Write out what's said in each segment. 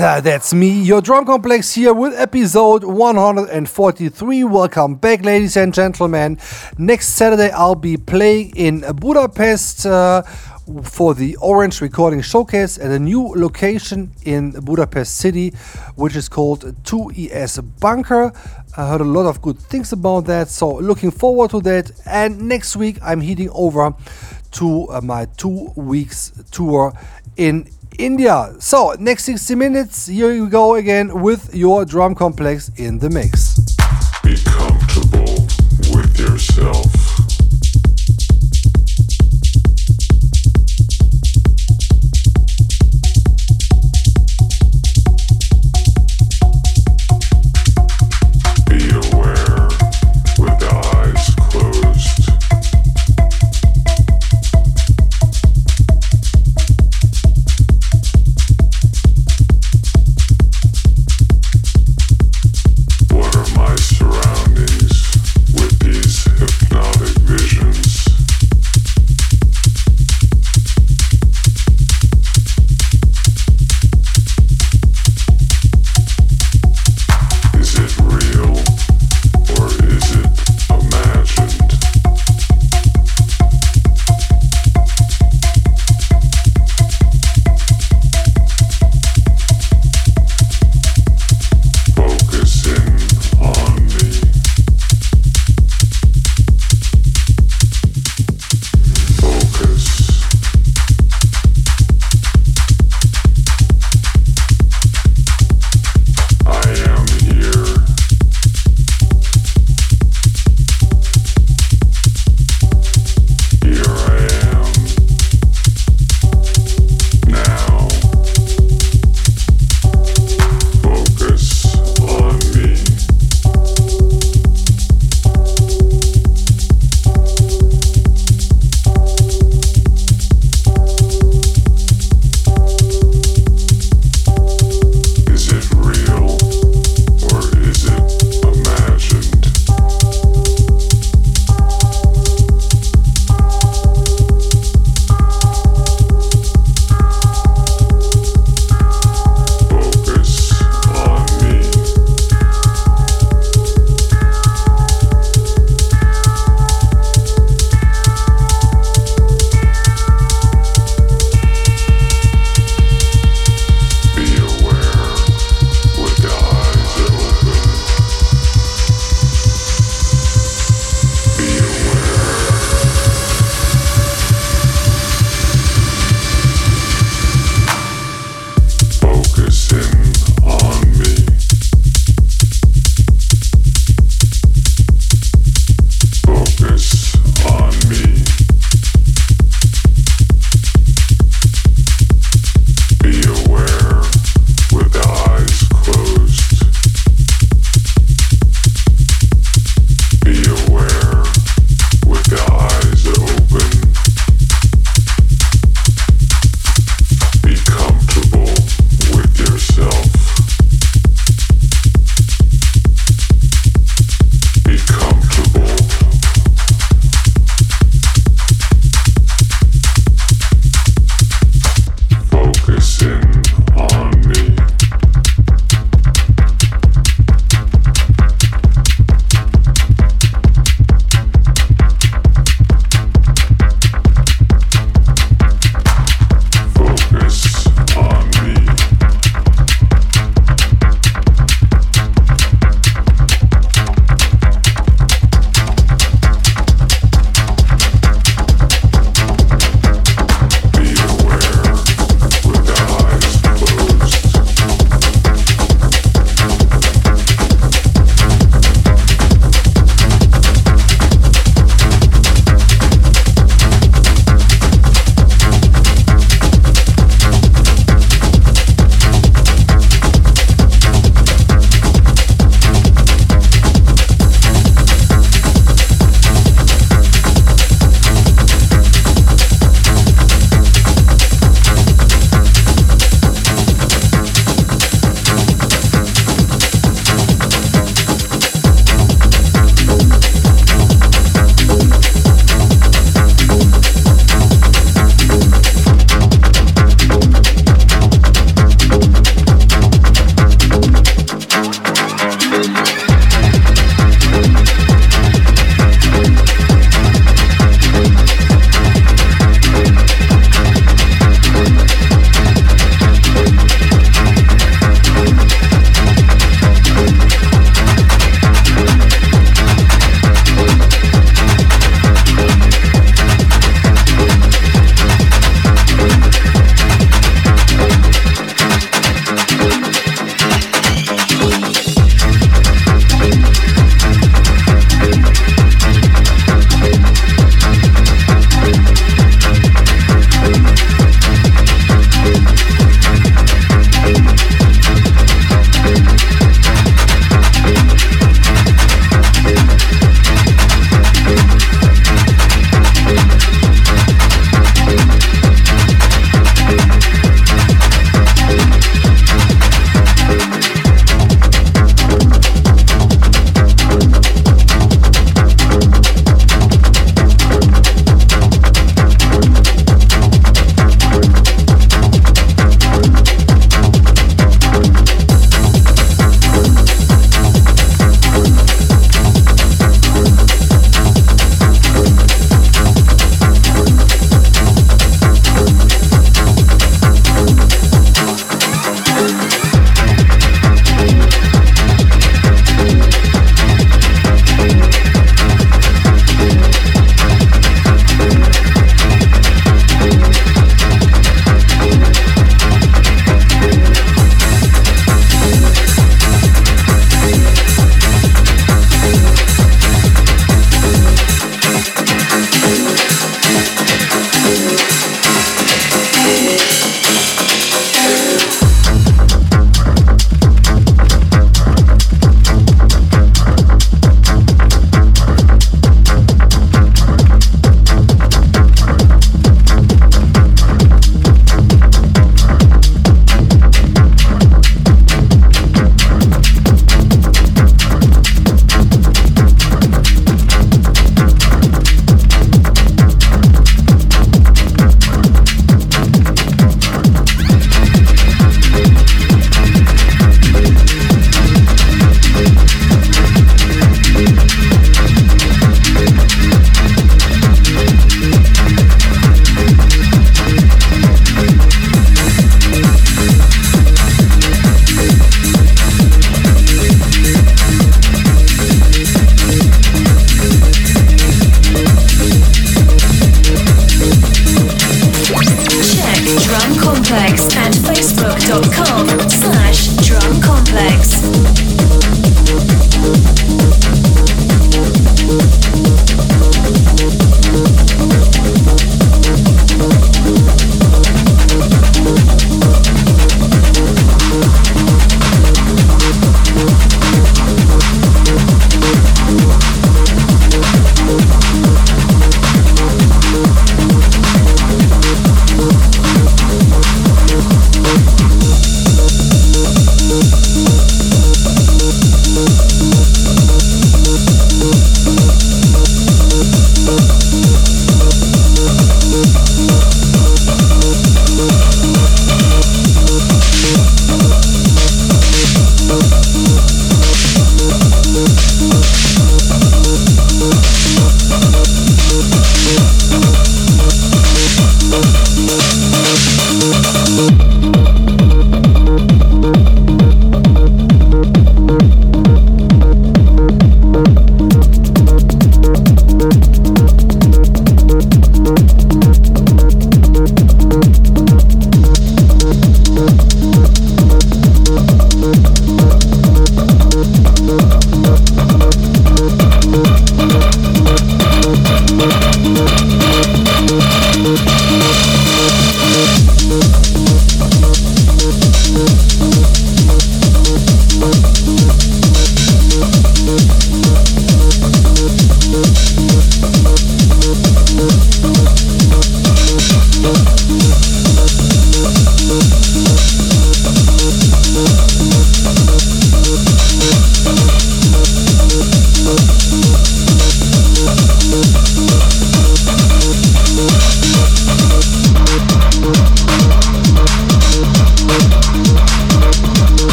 uh, that's me, your Drumcomplex here with episode 143. Welcome back, ladies and gentlemen. Next Saturday, I'll be playing in Budapest uh, for the Orange Recording Showcase at a new location in Budapest City, which is called 2ES Bunker. I heard a lot of good things about that, so looking forward to that. And next week, I'm heading over to uh, my two weeks tour in India. So, next 60 minutes, here you go again with your Drumcomplex in the mix. Be comfortable with yourself.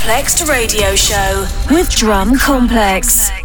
Complex Radio Show with Drumcomplex.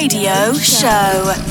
Radio Show.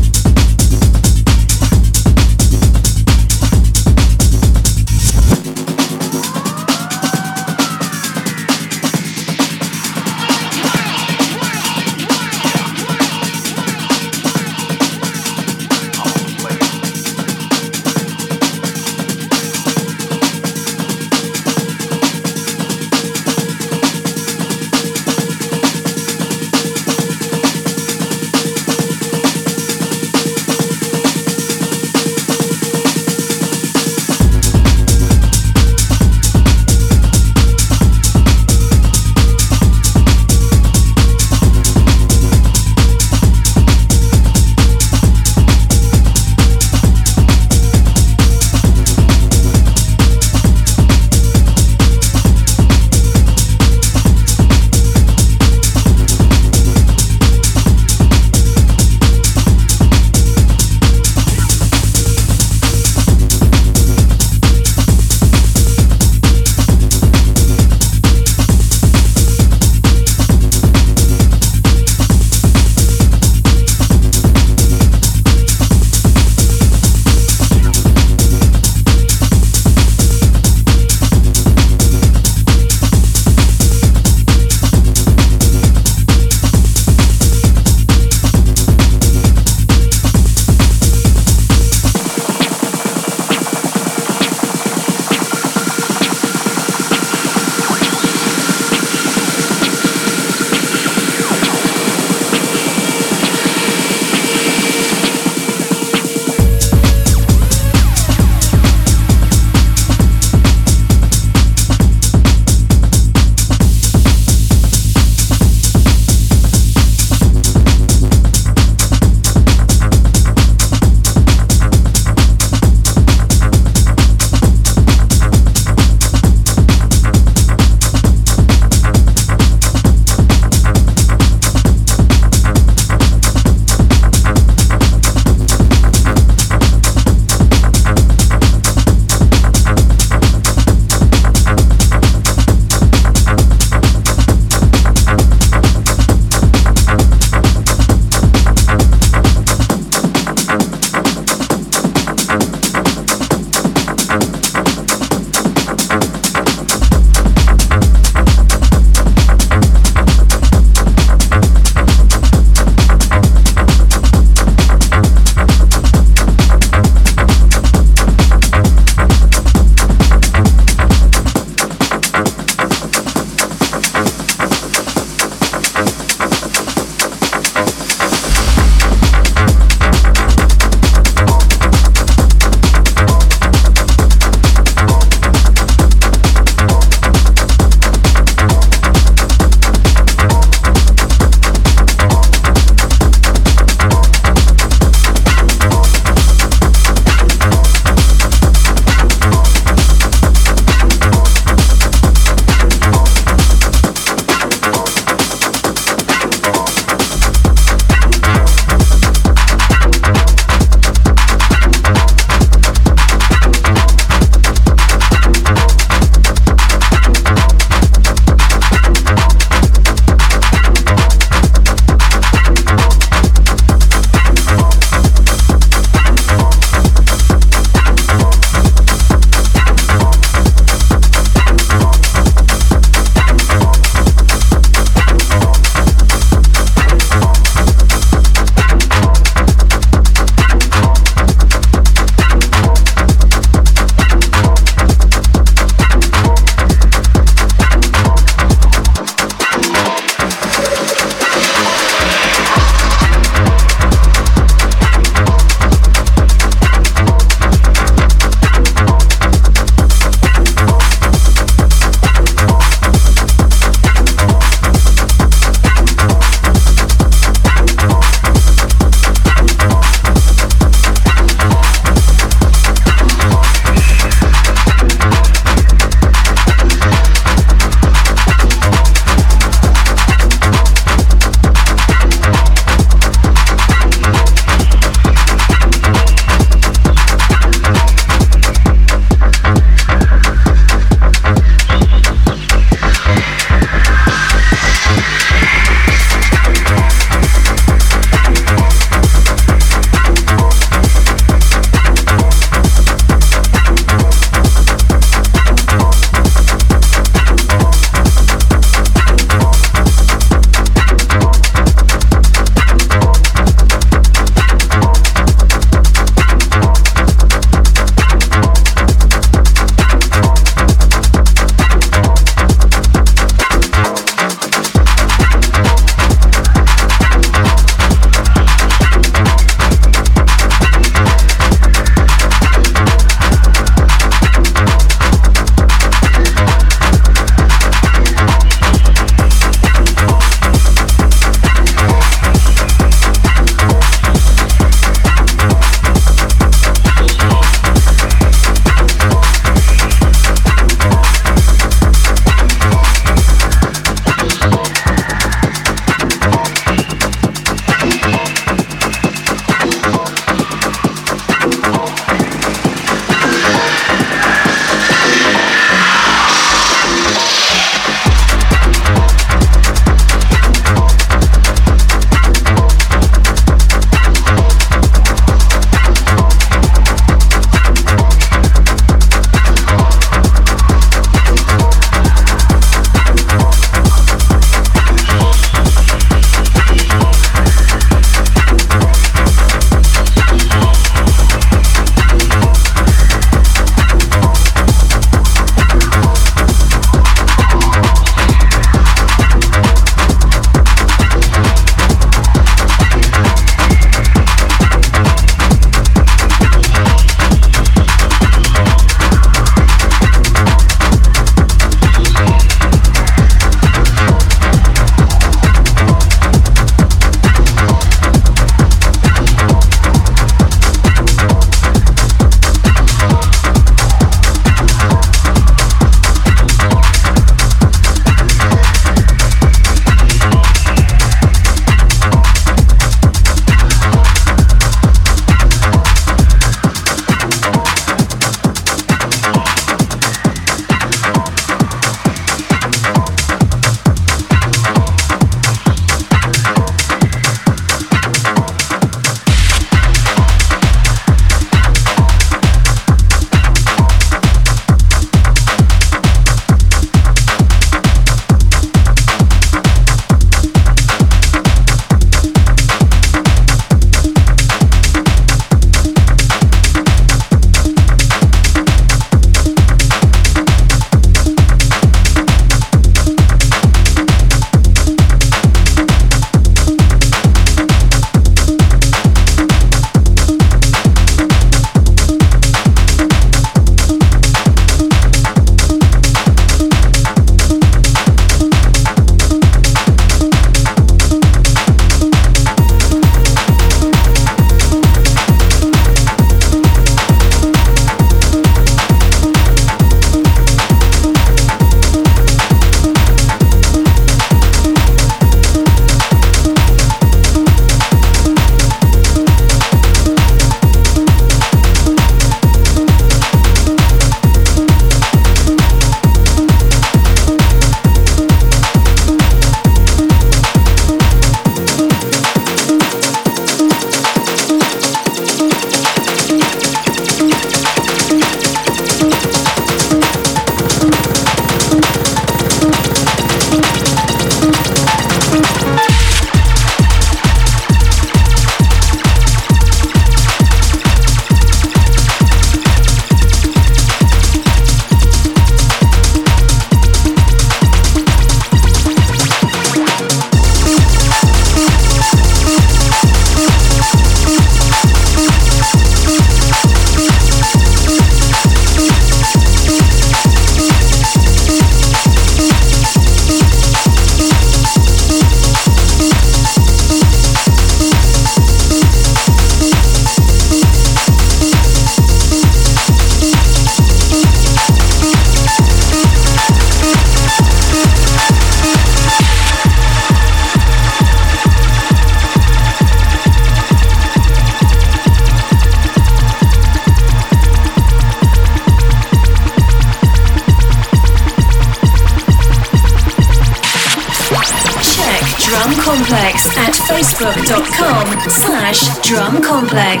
facebook.com slash drumcomplex.